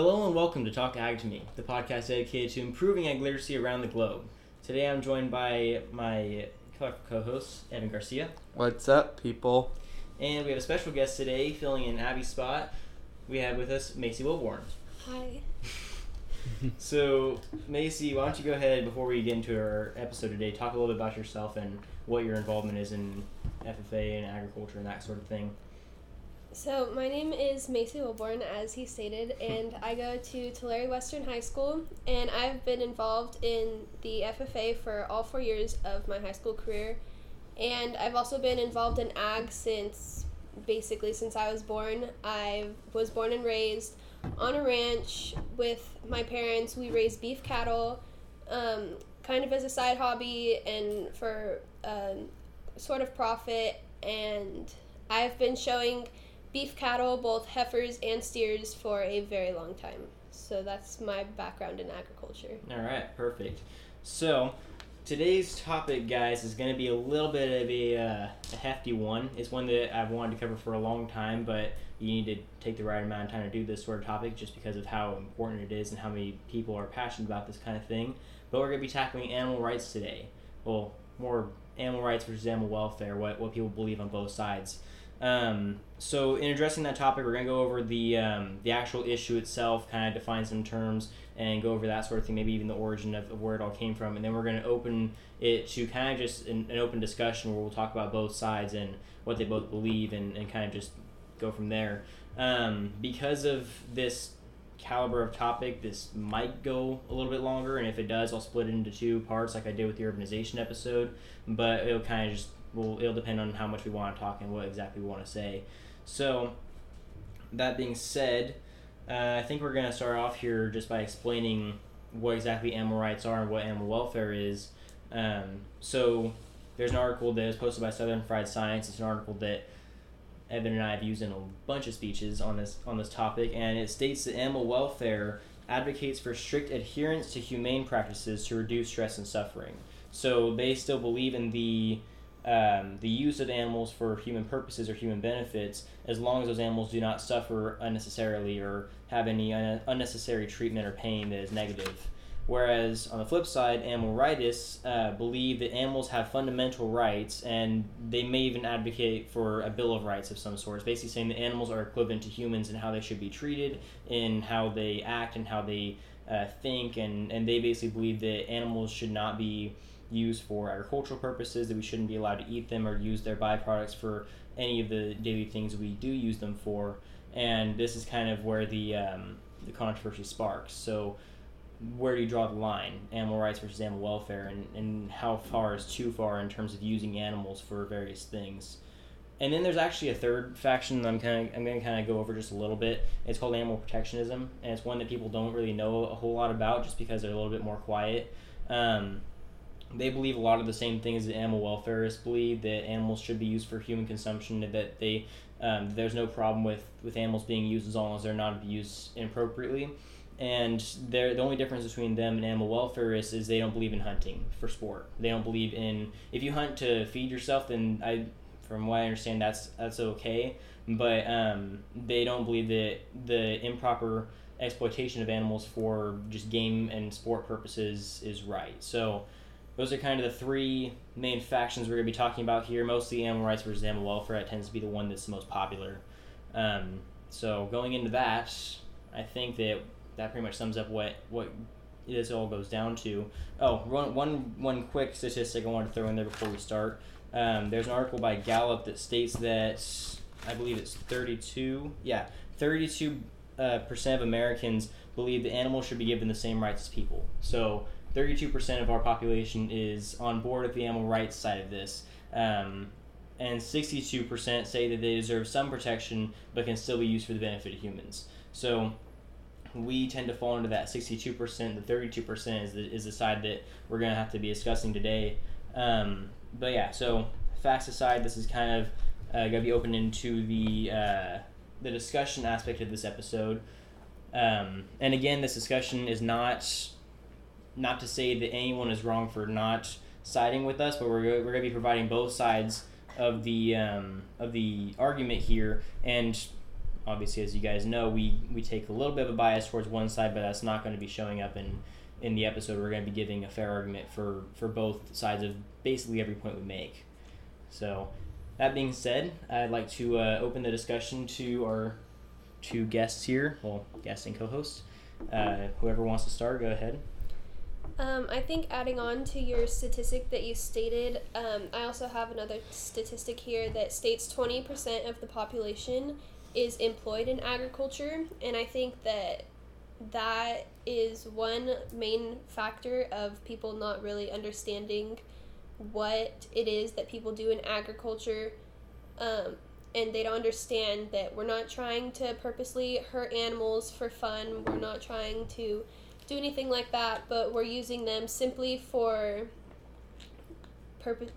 Hello and welcome to Talk Ag to Me, the podcast dedicated to improving ag literacy around the globe. Today I'm joined by my co-host Evan Garcia, What's up, people? and we have a special guest today filling in Abby's spot. We have with us Macy Wilborn. Hi. So Macy, why don't you go ahead before we get into our episode today, talk a little bit about yourself and what your involvement is in FFA and agriculture and that sort of thing. So my name is Macy Wilborn, as he stated, and I go to Tulare Western High School, and I've been involved in the FFA for all four years of my high school career, and I've also been involved in ag since basically since I was born. I was born and raised on a ranch with my parents. We raised beef cattle, um, kind of as a side hobby and for um, sort of profit, and I've been showing beef cattle, both heifers and steers, for a very long time. So that's my background in agriculture. All right, perfect. So today's topic, guys, is going to be a little bit of a, uh, a hefty one. It's one that I've wanted to cover for a long time, but you need to take the right amount of time to do this sort of topic just because of how important it is and how many people are passionate about this kind of thing. But we're going to be tackling animal rights today. Well, more animal rights versus animal welfare, what, what people believe on both sides. Um, so in addressing that topic, we're going to go over the um, the actual issue itself, kind of define some terms, and go over that sort of thing, maybe even the origin of, of where it all came from, and then we're going to open it to kind of just an, an open discussion where we'll talk about both sides and what they both believe, and, and kind of just go from there. Um, because of this caliber of topic, this might go a little bit longer, and if it does, I'll split it into two parts, like I did with the urbanization episode. But it'll kind of just will it'll depend on how much we want to talk and what exactly we want to say. So, that being said, uh, I think we're gonna start off here just by explaining what exactly animal rights are and what animal welfare is. Um, so, there's an article that was posted by Southern Fried Science. It's an article that Evan and I have used in a bunch of speeches on this on this topic, and it states that animal welfare advocates for strict adherence to humane practices to reduce stress and suffering. So they still believe in the um, the use of animals for human purposes or human benefits, as long as those animals do not suffer unnecessarily or have any un- unnecessary treatment or pain that is negative. Whereas on the flip side, animal rightists uh, believe that animals have fundamental rights, and they may even advocate for a bill of rights of some sort. Basically saying that animals are equivalent to humans in how they should be treated, in how they act, and how they uh, think, and, and they basically believe that animals should not be used for agricultural purposes, that we shouldn't be allowed to eat them or use their byproducts for any of the daily things we do use them for. And this is kind of where the um, the controversy sparks. So, where do you draw the line, animal rights versus animal welfare, and, and how far is too far in terms of using animals for various things? And then there's actually a third faction that I'm kind of I'm going to kind of go over just a little bit. It's called animal protectionism, and it's one that people don't really know a whole lot about just because they're a little bit more quiet. Um, they believe a lot of the same things that animal welfareists believe that animals should be used for human consumption that they um, there's no problem with with animals being used as long as they're not abused inappropriately. And the only difference between them and animal welfareists is they don't believe in hunting for sport. They don't believe in if you hunt to feed yourself then i from what i understand that's that's okay. But um, they don't believe that the improper exploitation of animals for just game and sport purposes is right. So those are kind of the three main factions we're going to be talking about here. Mostly animal rights versus animal welfare. Tends to be the one that's the most popular. Um, so going into that, I think that that pretty much sums up what what this all goes down to. Oh, one, one, one quick statistic I wanted to throw in there before we start. Um, there's an article by Gallup that states that I believe it's 32. Yeah, 32 uh, percent of Americans believe that animals should be given the same rights as people. So 32% of our population is on board with the animal rights side of this. Um, and 62% say that they deserve some protection but can still be used for the benefit of humans. So we tend to fall into that 62%. The 32% is the, is the side that we're going to have to be discussing today. Um, but yeah, so facts aside, this is kind of uh, going to be open into the, uh, the discussion aspect of this episode. Um, and again, this discussion is not not to say that anyone is wrong for not siding with us, but we're, we're going to be providing both sides of the um, of the argument here. And obviously, as you guys know, we we take a little bit of a bias towards one side, but that's not going to be showing up in in the episode. We're going to be giving a fair argument for for both sides of basically every point we make. So, that being said, I'd like to uh, open the discussion to our two guests here, well, guests and co-hosts. Uh, whoever wants to start, go ahead. Um, I think adding on to your statistic that you stated, um, I also have another statistic here that states 20% of the population is employed in agriculture, and I think that that is one main factor of people not really understanding what it is that people do in agriculture. Um, and they don't understand that we're not trying to purposely hurt animals for fun. We're not trying to do anything like that, but we're using them simply for purpose.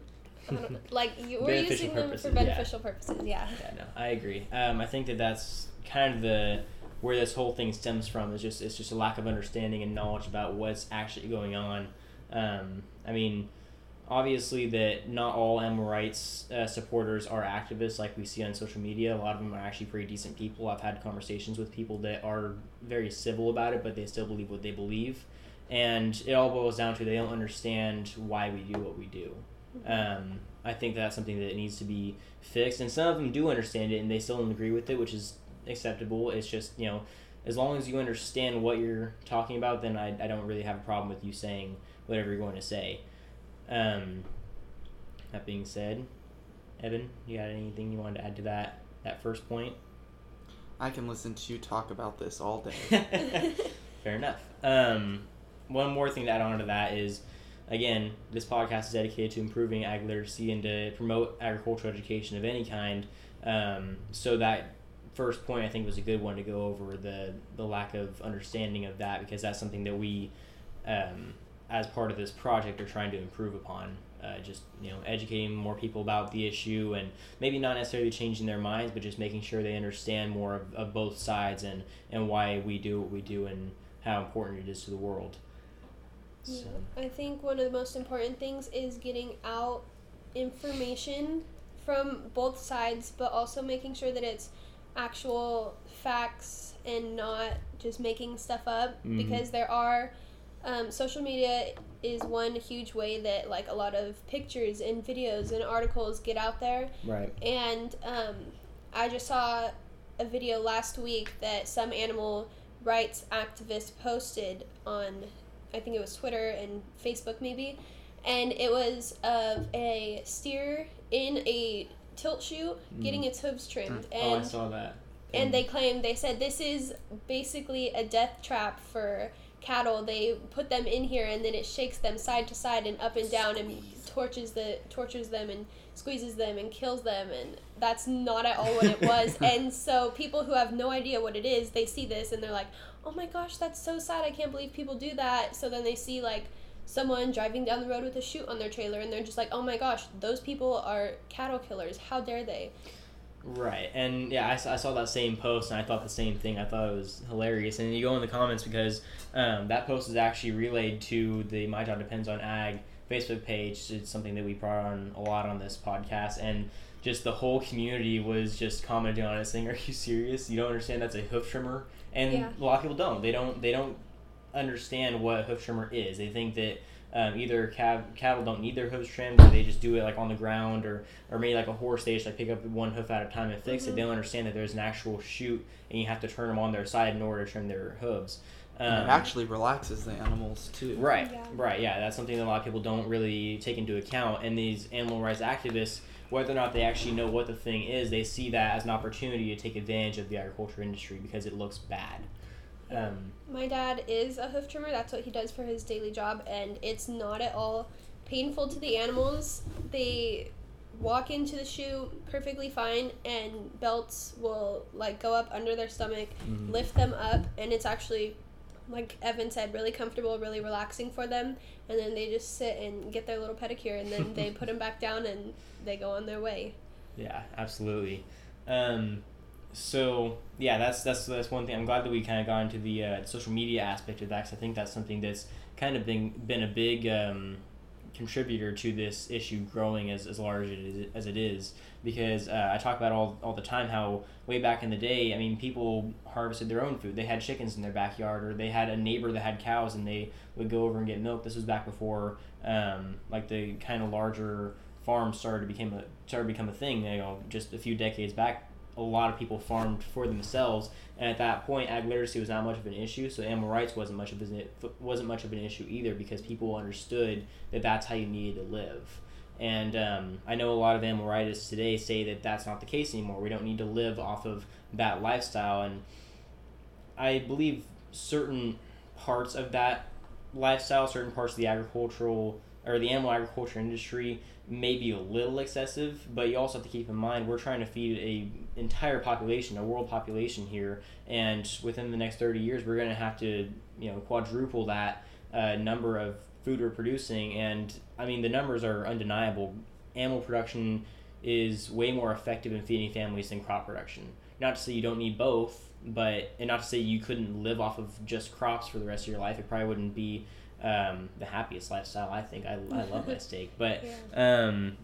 like you, we're using them for beneficial yeah. purposes. Yeah. Yeah, no, I agree. Um, I think that that's kind of the where this whole thing stems from is just it's just a lack of understanding and knowledge about what's actually going on. Um, I mean, obviously that not all animal rights uh, supporters are activists like we see on social media. A lot of them are actually pretty decent people. I've had conversations with people that are very civil about it, but they still believe what they believe. And it all boils down to they don't understand why we do what we do. Mm-hmm. Um, I think that's something that needs to be fixed. And some of them do understand it and they still don't agree with it, which is acceptable. It's just, you know, as long as you understand what you're talking about, then I, I don't really have a problem with you saying whatever you're going to say. Um, that being said, Evan, you got anything you wanted to add to that that first point? I can listen to you talk about this all day. Fair enough. Um, one more thing to add on to that is, again, this podcast is dedicated to improving ag literacy and to promote agricultural education of any kind. Um, so that first point I think was a good one to go over the the lack of understanding of that because that's something that we um, as part of this project are trying to improve upon. Uh, just you know, educating more people about the issue, and maybe not necessarily changing their minds, but just making sure they understand more of, of both sides and and why we do what we do and how important it is to the world. So. I think one of the most important things is getting out information from both sides, but also making sure that it's actual facts and not just making stuff up mm-hmm. because there are um, social media is one huge way that like a lot of pictures and videos and articles get out there. Right. And um, I just saw a video last week that some animal rights activist posted on, I think it was Twitter and Facebook maybe, and it was of a steer in a tilt chute mm. getting its hooves trimmed. And, oh, I saw that. And they claimed they said this is basically a death trap for cattle, they put them in here and then it shakes them side to side and up and down and tortures the tortures them and squeezes them and kills them and that's not at all what it was. and so people who have no idea what it is, they see this and they're like, "Oh my gosh, that's so sad. I can't believe people do that." So then they see like someone driving down the road with a chute on their trailer and they're just like, "Oh my gosh, those people are cattle killers. How dare they?" Right, and yeah, I, I saw that same post and I thought the same thing. I thought it was hilarious. And you go in the comments because um, that post is actually relayed to the My Job Depends on Ag Facebook page. It's something that we brought on a lot on this podcast, and just the whole community was just commenting on it, saying, "Are you serious? You don't understand that's a hoof trimmer?" And yeah. a lot of people don't. They don't. They don't understand what a hoof trimmer is. They think that um, either cav- cattle don't need their hooves trimmed, or they just do it like on the ground, or or maybe like a horse, they just like pick up one hoof at a time and fix mm-hmm. it. They don't understand that there's an actual chute, and you have to turn them on their side in order to trim their hooves. Um, it actually relaxes the animals too. Right, yeah. right, yeah. That's something that a lot of people don't really take into account. And these animal rights activists, whether or not they actually know what the thing is, they see that as an opportunity to take advantage of the agriculture industry because it looks bad. Um, My dad is a hoof trimmer. That's what he does for his daily job, and it's not at all painful to the animals. They walk into the chute perfectly fine, and belts will like go up under their stomach, mm-hmm. lift them up, and it's actually like Evan said, really comfortable, really relaxing for them. And then they just sit and get their little pedicure, and then they put them back down, and they go on their way. Yeah, absolutely. Um, so yeah, that's that's that's one thing. I'm glad that we kind of got into the uh, social media aspect of that because I think that's something that's kind of been been a big um, contributor to this issue growing as, as large as it is, because uh, I talk about all, all the time how way back in the day, I mean, people harvested their own food. They had chickens in their backyard, or they had a neighbor that had cows, and they would go over and get milk. This was back before um, like the kind of larger farms started to become a started to become a thing. You know, just a few decades back, a lot of people farmed for themselves, and at that point, ag literacy was not much of an issue. So animal rights wasn't much of an wasn't much of an issue either because people understood that that's how you needed to live. And um, I know a lot of animal rightists today say that that's not the case anymore. We don't need to live off of that lifestyle. And I believe certain parts of that lifestyle, certain parts of the agricultural or the animal agriculture industry may be a little excessive, but you also have to keep in mind we're trying to feed a entire population, a world population here, and within the next 30 years we're going to have to, you know, quadruple that uh, number of food we're producing and I mean the numbers are undeniable. Animal production is way more effective in feeding families than crop production. Not to say you don't need both, but and not to say you couldn't live off of just crops for the rest of your life. It probably wouldn't be um, the happiest lifestyle. I think I, I love my steak, but yeah. um,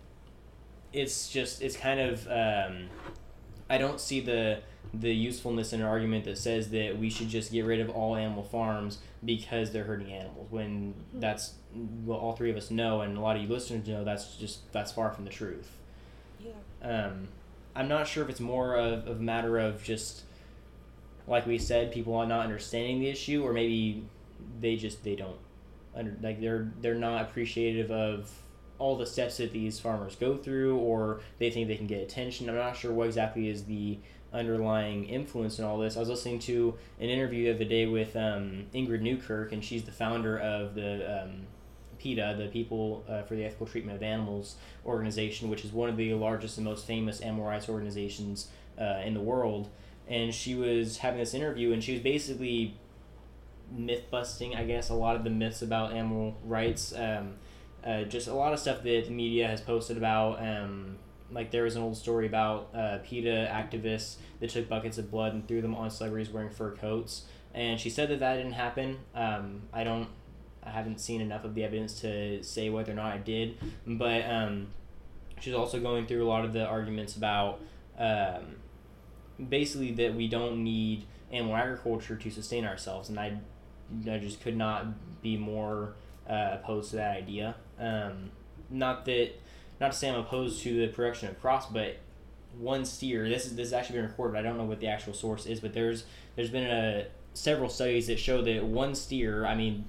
it's just it's kind of um, I don't see the the usefulness in an argument that says that we should just get rid of all animal farms because they're hurting animals when mm-hmm. that's well all three of us know and a lot of you listeners know that's just that's far from the truth yeah um, i'm not sure if it's more of, of a matter of just like we said people are not understanding the issue or maybe they just they don't like they're they're not appreciative of all the steps that these farmers go through or they think they can get attention i'm not sure what exactly is the underlying influence in all this. I was listening to an interview the other day with um, Ingrid Newkirk, and she's the founder of the um, PETA, the People uh, for the Ethical Treatment of Animals organization, which is one of the largest and most famous animal rights organizations uh, in the world. And she was having this interview, and she was basically myth busting, I guess, a lot of the myths about animal rights. Um, uh, just a lot of stuff that the media has posted about um, like there was an old story about uh, PETA activists that took buckets of blood and threw them on celebrities wearing fur coats, and she said that that didn't happen. Um, I don't, I haven't seen enough of the evidence to say whether or not I did, but um, she's also going through a lot of the arguments about um, basically that we don't need animal agriculture to sustain ourselves, and I, I just could not be more uh, opposed to that idea. Um, not that not to say I'm opposed to the production of crops, but one steer. This is this has actually been recorded. I don't know what the actual source is, but there's there's been a several studies that show that one steer, I mean,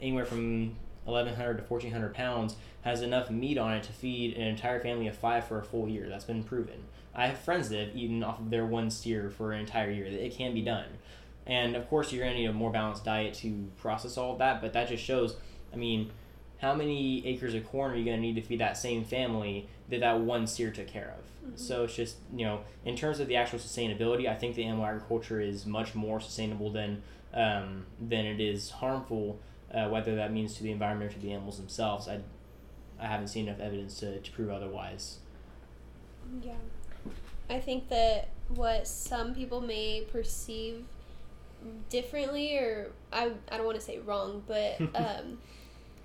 anywhere from 1,100 to 1,400 pounds, has enough meat on it to feed an entire family of five for a full year. That's been proven. I have friends that have eaten off of their one steer for an entire year. It can be done. And of course, you're going to need a more balanced diet to process all of that, but that just shows, I mean, how many acres of corn are you going to need to feed that same family that that one steer took care of? Mm-hmm. So it's just, you know, in terms of the actual sustainability, I think the animal agriculture is much more sustainable than, um, than it is harmful, uh, whether that means to the environment or to the animals themselves. I, I haven't seen enough evidence to, to prove otherwise. Yeah. I think that what some people may perceive differently, or I, I don't want to say wrong, but um,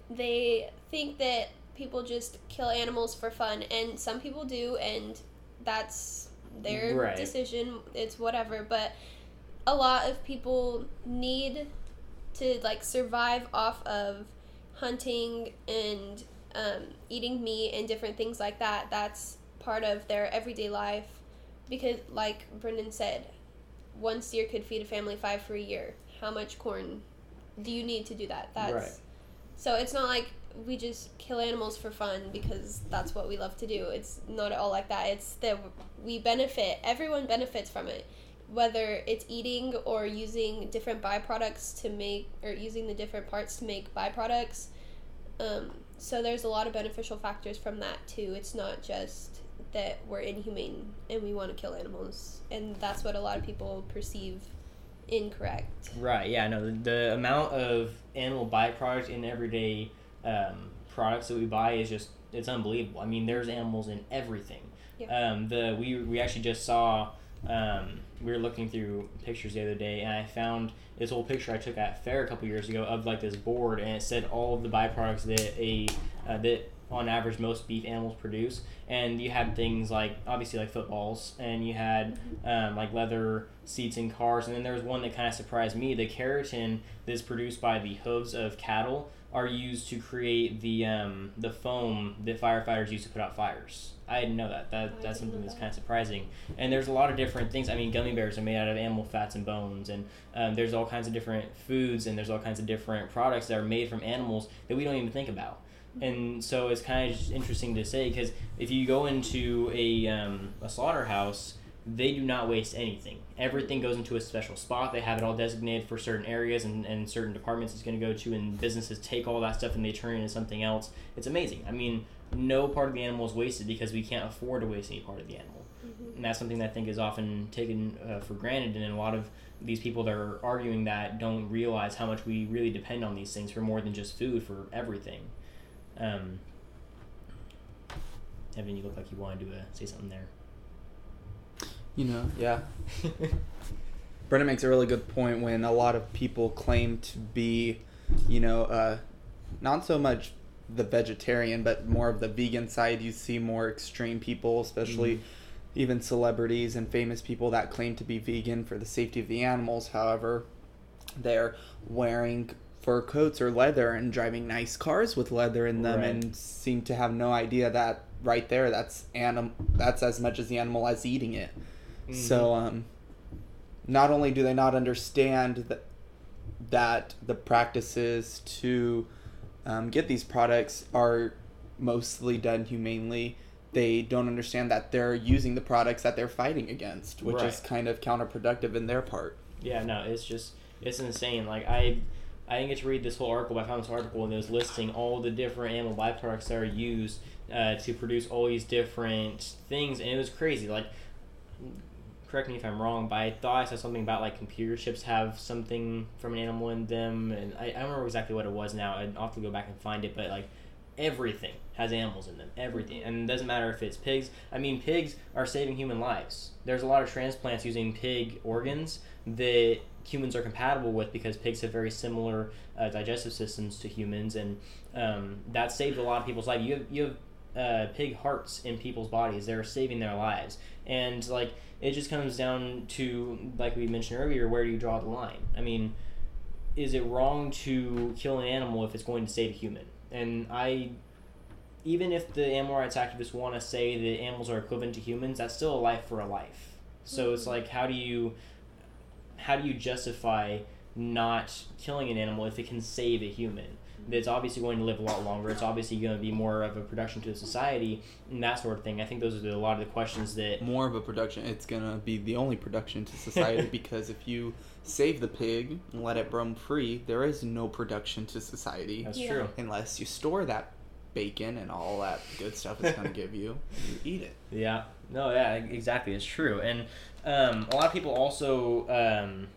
they think that people just kill animals for fun, and some people do, and that's their right. decision. It's whatever, but a lot of people need to like survive off of hunting and um, eating meat and different things like that. That's part of their everyday life because, like Brendan said, one steer could feed a family five for a year. How much corn do you need to do that? That's right. So it's not like we just kill animals for fun because that's what we love to do. It's not at all like that. It's that we benefit, everyone benefits from it. Whether it's eating or using different byproducts to make, or using the different parts to make byproducts. Um, so there's a lot of beneficial factors from that too. It's not just that we're inhumane and we want to kill animals. And that's what a lot of people perceive incorrect. Right. Yeah. No. The, the amount of animal byproduct in everyday um, products that we buy is just it's unbelievable. I mean, there's animals in everything. Yeah. Um, the we we actually just saw um, we were looking through pictures the other day, and I found this old picture I took at fair a couple years ago of like this board, and it said all of the byproducts that a uh, that on average most beef animals produce, and you had things like obviously like footballs, and you had um, like leather seats in cars, and then there was one that kind of surprised me: the keratin that's produced by the hooves of cattle are used to create the um, the foam that firefighters use to put out fires. I didn't know that. That that's something that's kind of surprising. And there's a lot of different things. I mean, gummy bears are made out of animal fats and bones, and um, there's all kinds of different foods, and there's all kinds of different products that are made from animals that we don't even think about. And so it's kind of just interesting to say because if you go into a, um, a slaughterhouse, they do not waste anything. Everything goes into a special spot. They have it all designated for certain areas and, and certain departments it's going to go to, and businesses take all that stuff and they turn it into something else. It's amazing. I mean, no part of the animal is wasted because we can't afford to waste any part of the animal. Mhm. And that's something that I think is often taken uh, for granted, and a lot of these people that are arguing that don't realize how much we really depend on these things for more than just food, for everything. Um, Evan, you look like you wanted to uh, say something there. You know, yeah. Brennan makes a really good point when a lot of people claim to be, you know, uh, not so much the vegetarian, but more of the vegan side. You see more extreme people, especially Mhm. even celebrities and famous people that claim to be vegan for the safety of the animals. However, they're wearing fur coats or leather and driving nice cars with leather in them Right. and seem to have no idea that right there that's anim- that's as much as the animal as eating it. So um, not only do they not understand that that the practices to um, get these products are mostly done humanely, they don't understand that they're using the products that they're fighting against, which is kind of counterproductive in their part. Yeah, no, it's just it's insane. Like I, I didn't get to read this whole article, but I found this article and it was listing all the different animal byproducts that are used uh, to produce all these different things, and it was crazy. Like, correct me if I'm wrong, but I thought I saw something about like computer chips have something from an animal in them, and I, I don't remember exactly what it was now. I'd have to go back and find it, but like everything has animals in them everything and it doesn't matter if it's pigs i mean pigs are saving human lives there's a lot of transplants using pig organs that humans are compatible with because pigs have very similar uh, digestive systems to humans and um, that saved a lot of people's lives you have, you have uh, pig hearts in people's bodies. They're saving their lives. And like it just comes down to like we mentioned earlier where do you draw the line? I mean is it wrong to kill an animal if it's going to save a human? And I, even if the animal rights activists want to say that animals are equivalent to humans, that's still a life for a life. So it's like, how do you, how do you justify not killing an animal if it can save a human? That's obviously going to live a lot longer. It's obviously going to be more of a production to the society and that sort of thing. I think those are the, a lot of the questions that. More of a production. It's gonna be the only production to society because if you save the pig and let it roam free, there is no production to society That's Yeah. true. unless you store that bacon and all that good stuff it's gonna give you. You eat it. Yeah. No. Yeah. Exactly. It's true. And um, a lot of people also um,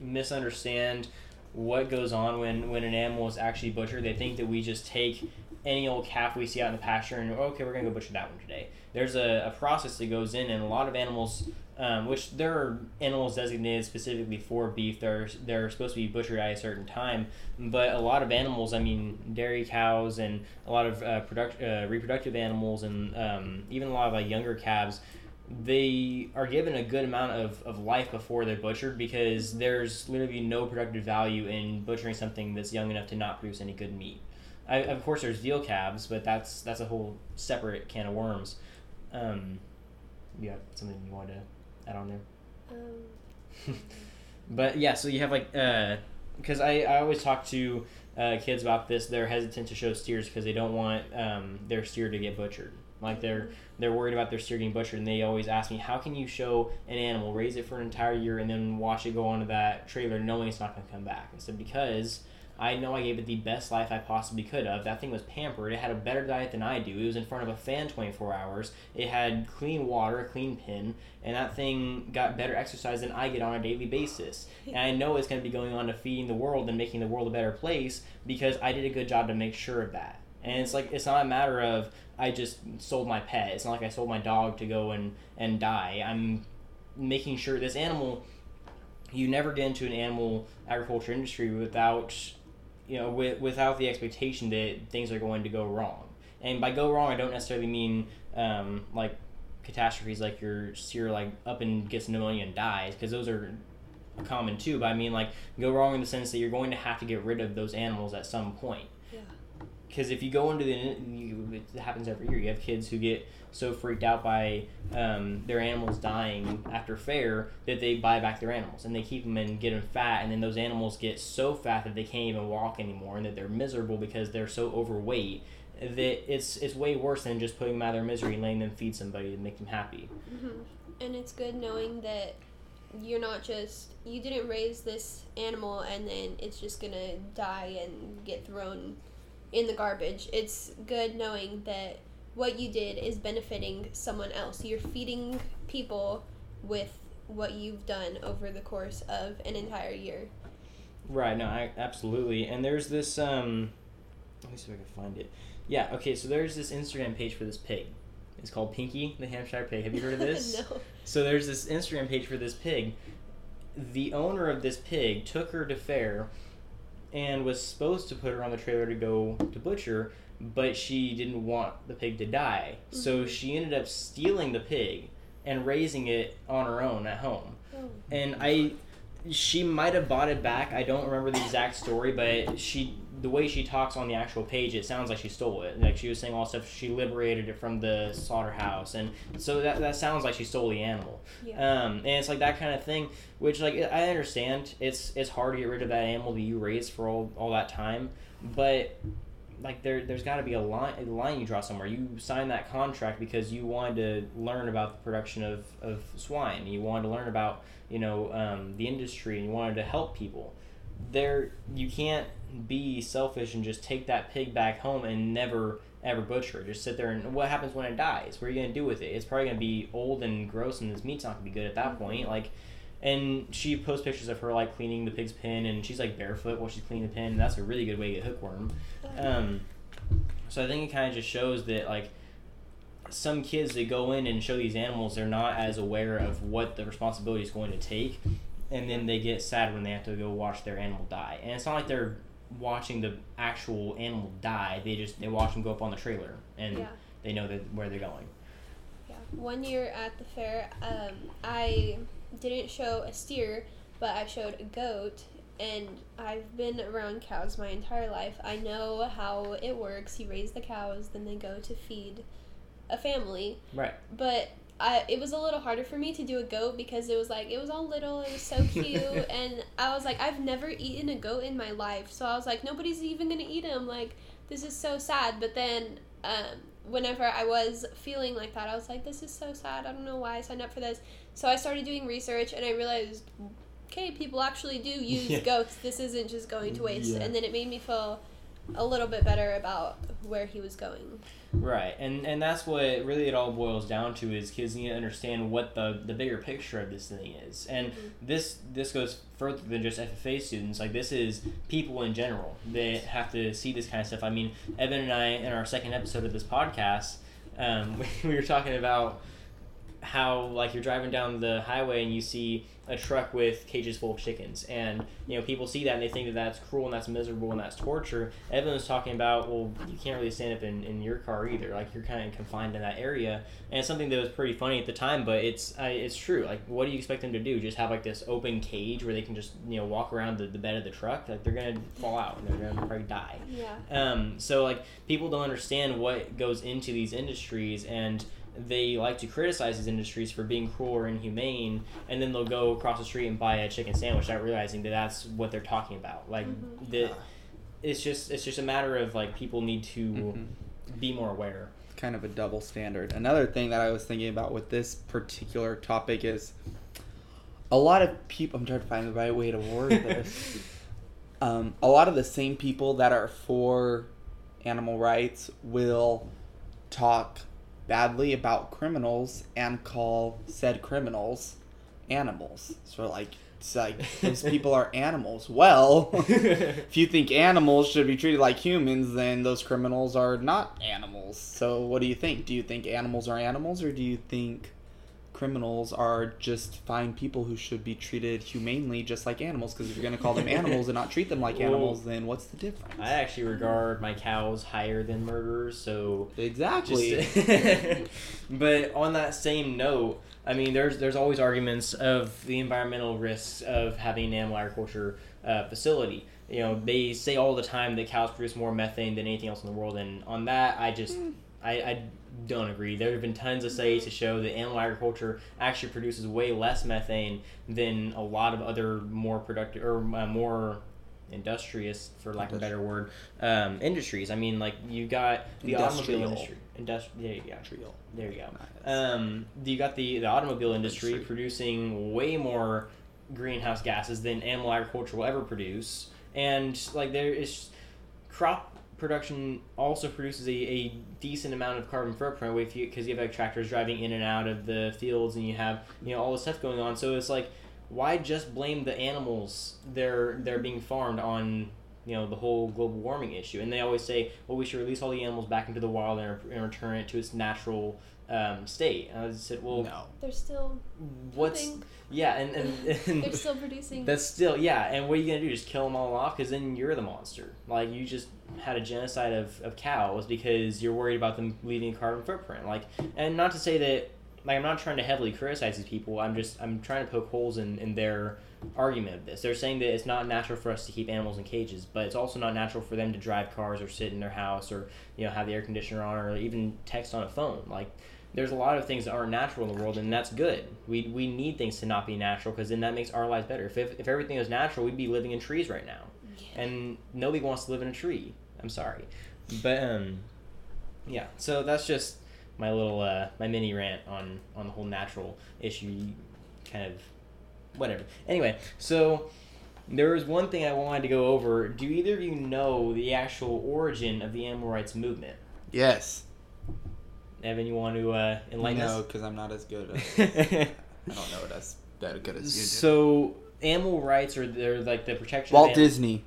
misunderstand what goes on when when an animal is actually butchered. They think that we just take any old calf we see out in the pasture and okay, we're gonna go butcher that one today. There's a, a process that goes in, and a lot of animals. Um, which there are animals designated specifically for beef. They're they're supposed to be butchered at a certain time, but a lot of animals, I mean, dairy cows and a lot of uh, product, uh, reproductive animals, and um, even a lot of younger calves, they are given a good amount of, of life before they're butchered because there's literally no productive value in butchering something that's young enough to not produce any good meat. I, of course, there's veal calves, but that's that's a whole separate can of worms. Um, you got something you wanted to add on there? Um, But yeah, so you have like, because I, I always talk to uh, kids about this. They're hesitant to show steers because they don't want um, their steer to get butchered. Like they're they're worried about their steer getting butchered, and they always ask me, how can you show an animal, raise it for an entire year, and then watch it go onto that trailer knowing it's not going to come back? I said because I know I gave it the best life I possibly could have. That thing was pampered. It had a better diet than I do. It was in front of a fan 24 hours. It had clean water, a clean pen, and that thing got better exercise than I get on a daily basis. And I know it's going to be going on to feeding the world and making the world a better place because I did a good job to make sure of that. And it's like it's not a matter of I just sold my pet. It's not like I sold my dog to go and and die. I'm making sure this animal you never get into an animal agriculture industry without you know with, without the expectation that things are going to go wrong and by go wrong i don't necessarily mean um, like catastrophes like your steer like up and gets pneumonia and dies because those are common too but i mean like go wrong in the sense that you're going to have to get rid of those animals at some point. Because if you go into the you, it happens every year. You have kids who get so freaked out by um, their animals dying after fair that they buy back their animals and they keep them and get them fat and then those animals get so fat that they can't even walk anymore and that they're miserable because they're so overweight that it's it's way worse than just putting them out of their misery and letting them feed somebody to make them happy. Hmm And it's good knowing that you're not just you didn't raise this animal and then it's just gonna die and get thrown in the garbage. It's good knowing that what you did is benefiting someone else. You're feeding people with what you've done over the course of an entire year. Right. No, I, absolutely. And there's this. Um, let me see if I can find it. Yeah. Okay. So there's this Instagram page for this pig. It's called Pinky the Hampshire pig. Have you heard of this? no. So there's this Instagram page for this pig. The owner of this pig took her to fair, and was supposed to put her on the trailer to go to butcher, but she didn't want the pig to die. So Mhm. she ended up stealing the pig and raising it on her own at home Oh. and I she might have bought it back. I don't remember the exact story, but she the way she talks on the actual page, it sounds like she stole it. Like she was saying all stuff. She liberated it from the slaughterhouse, and so that that sounds like she stole the animal. Yeah. Um, and it's like that kind of thing, which like I understand. It's it's hard to get rid of that animal that you raised for all, all that time, but like there there's got to be a line a line you draw somewhere. You signed that contract because you wanted to learn about the production of, of swine. You wanted to learn about you know um, the industry and you wanted to help people. There you can't be selfish and just take that pig back home and never ever butcher it. Just sit there and what happens when it dies? What are you gonna do with it? It's probably gonna be old and gross and this meat's not gonna be good at that point. Like and she posts pictures of her like cleaning the pig's pen and she's like barefoot while she's cleaning the pen. And that's a really good way to get hookworm. Um, so I think it kind of just shows that like some kids that go in and show these animals, they're not as aware of what the responsibility is going to take, and then they get sad when they have to go watch their animal die. And it's not like they're watching the actual animal die; they just they watch them go up on the trailer and Yeah. they know that where they're going. Yeah. One year at the fair, um, I didn't show a steer, but I showed a goat. And I've been around cows my entire life. I know how it works. You raise the cows, then they go to feed a family. Right. But I, it was a little harder for me to do a goat because it was like it was all little, it was so cute, and I was like, I've never eaten a goat in my life, so I was like, nobody's even gonna eat him. Like this is so sad. But then, um, whenever I was feeling like that, I was like, this is so sad. I don't know why I signed up for this. So I started doing research, and I realized, okay, people actually do use Yeah. goats. This isn't just going to waste. Yeah. And then it made me feel a little bit better about where he was going. Right, and and that's what really it all boils down to is kids need to understand what the the bigger picture of this thing is, and this this goes further than just FFA students. Like this is people in general that have to see this kind of stuff. I mean, Evan and I in our second episode of this podcast, um, we, we were talking about how like you're driving down the highway and you see a truck with cages full of chickens. And you know people see that and they think that that's cruel and that's miserable and that's torture. Evan was talking about well you can't really stand up in, in your car either. Like you're kind of confined in that area. And it's something that was pretty funny at the time but it's uh, it's true. Like what do you expect them to do? Just have like this open cage where they can just you know walk around the, the bed of the truck? Like they're gonna fall out and they're gonna probably die. Yeah. um, so like people don't understand what goes into these industries and they like to criticize these industries for being cruel or inhumane and then they'll go across the street and buy a chicken sandwich not realizing that that's what they're talking about like Mhm. the it's just it's just a matter of like people need to Mhm. be more aware kind of a double standard. Another thing that I was thinking about with this particular topic is a lot of people. I'm trying to find the right way to word this. um, a lot of the same people that are for animal rights will talk badly about criminals and call said criminals animals. So like it's like those people are animals. Well, if you think animals should be treated like humans, then those criminals are not animals. So what do you think? Do you think animals are animals or do you think criminals are just fine people who should be treated humanely, just like animals. Because if you're going to call them animals and not treat them like Well, animals, then what's the difference? I actually regard my cows higher than murderers, so exactly. Just, but on that same note, I mean, there's there's always arguments of the environmental risks of having an animal agriculture uh, facility. You know, they say all the time that cows produce more methane than anything else in the world, and on that, I just I, I don't agree. There have been tons of studies to show that animal agriculture actually produces way less methane than a lot of other more productive or uh, more industrious, for lack of a better word, um, industries. I mean, like you got the automobile industry. Industri- there you go. Trial. There you go. Um, you got the, the automobile industry Industry. producing way more greenhouse gases than animal agriculture will ever produce, and like there is crop production also produces a, a decent amount of carbon footprint with you because you have like tractors driving in and out of the fields and you have you know all this stuff going on. So it's like why just blame the animals they're they're being farmed on you know the whole global warming issue and they always say well we should release all the animals back into the wild and, and return it to its natural um, state and i said well no. They're still what's pooping. yeah and, and, and They're still producing. that's still yeah and what are you gonna do just kill them all off because then you're the monster like you just had a genocide of, of cows because you're worried about them leaving a carbon footprint like and not to say that like i'm not trying to heavily criticize these people i'm just i'm trying to poke holes in, in their argument of this they're saying that it's not natural for us to keep animals in cages but it's also not natural for them to drive cars or sit in their house or you know have the air conditioner on or even text on a phone like there's a lot of things that aren't natural in the world, and that's good. We, we need things to not be natural because then that makes our lives better. If, if, if everything was natural, we'd be living in trees right now. And nobody wants to live in a tree. I'm sorry. But, um, yeah, so that's just my little, uh, my mini rant on, on the whole natural issue. Kind of, whatever. Anyway, so there was one thing I wanted to go over. Do either of you know the actual origin of the animal rights movement? Yes. Evan, you want to uh, enlighten us? No, because I'm not as good. As, I don't know it as that good as you do. So animal rights are they're like the protection. Walt Disney.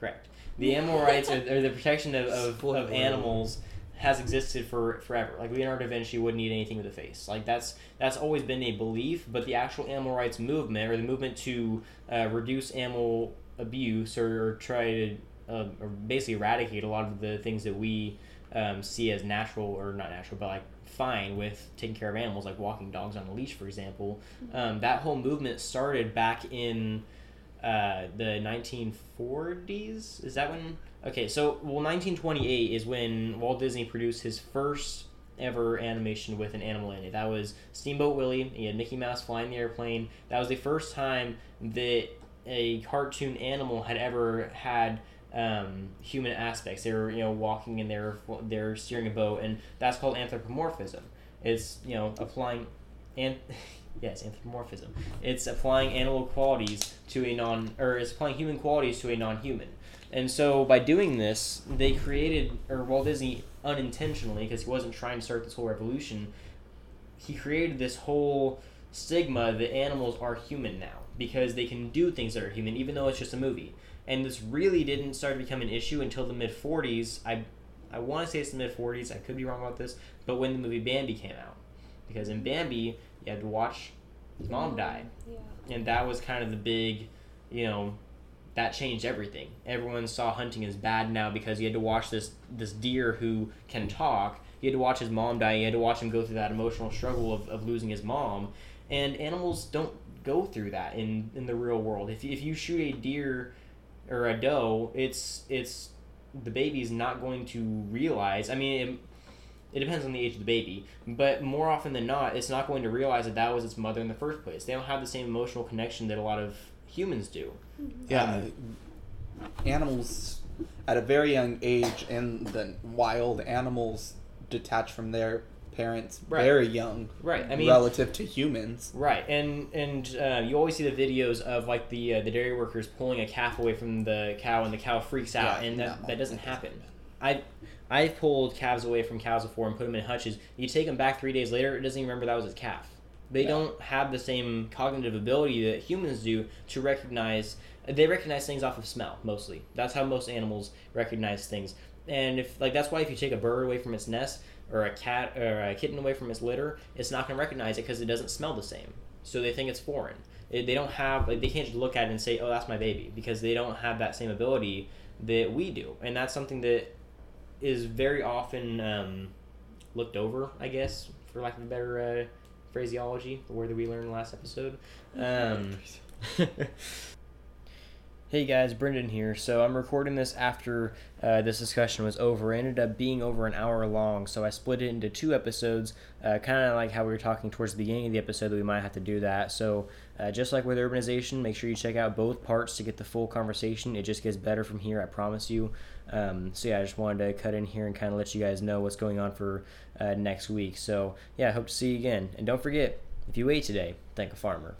Correct. The animal rights are, are the protection of, of, of animals has existed for forever. Like Leonardo da Vinci wouldn't eat anything with a face. Like that's that's always been a belief. But the actual animal rights movement or the movement to uh, reduce animal abuse or, or try to uh, or basically eradicate a lot of the things that we um, see as natural or not natural, but like fine with taking care of animals, like walking dogs on a leash, for example. Um, that whole movement started back in uh, the 1940s. Is that when? Okay, so well, 1928 is when Walt Disney produced his first ever animation with an animal in it. That was Steamboat Willie. He had Mickey Mouse flying the airplane. That was the first time that a cartoon animal had ever had um, human aspects. They were you know walking and they're they're steering a boat, and that's called anthropomorphism. It's you know applying, and yes, anthropomorphism. It's applying animal qualities to a non or it's applying human qualities to a non-human. And so by doing this, they created or Walt Disney unintentionally because he wasn't trying to start this whole revolution. He created this whole stigma that animals are human now because they can do things that are human, even though it's just a movie. And this really didn't start to become an issue until the mid 40s. I, I want to say it's the mid 40s. I could be wrong about this, but when the movie Bambi came out, because in Bambi you had to watch his mom die, Yeah. and that was kind of the big, you know, that changed everything. Everyone saw hunting as bad now because you had to watch this this deer who can talk. You had to watch his mom die. You had to watch him go through that emotional struggle of, of losing his mom. And animals don't go through that in, in the real world. If, if you shoot a deer or a doe, it's it's the baby's not going to realize. I mean, it, it depends on the age of the baby, but more often than not, it's not going to realize that that was its mother in the first place. They don't have the same emotional connection that a lot of humans do. Yeah, animals at a very young age and the wild animals detach from their parents Right. very young Right. I mean, relative to humans. Right, and and uh, you always see the videos of like the uh, the dairy workers pulling a calf away from the cow, and the cow freaks out, Yeah, and that, no, that doesn't happen. I I've pulled calves away from cows before and put them in hutches. You take them back three days later, it doesn't even remember that was its calf. They Yeah. don't have the same cognitive ability that humans do to recognize. They recognize things off of smell mostly. That's how most animals recognize things. and if like that's why if you take a bird away from its nest or a cat or a kitten away from its litter, it's not going to recognize it because it doesn't smell the same. So they think it's foreign. It, they don't have like they can't just look at it and say, "Oh, that's my baby," because they don't have that same ability that we do, and that's something that is very often um, looked over, I guess, for lack of a better uh, phraseology, the word that we learned last episode. Um, Hey guys, Brendan here. So I'm recording this after uh, this discussion was over. It ended up being over an hour long, so I split it into two episodes, uh, kind of like how we were talking towards the beginning of the episode that we might have to do that. So uh, just like with urbanization, make sure you check out both parts to get the full conversation. It just gets better from here, I promise you. Um, so yeah, I just wanted to cut in here and kind of let you guys know what's going on for uh, next week. So yeah, I hope to see you again. And don't forget, if you ate today, thank a farmer.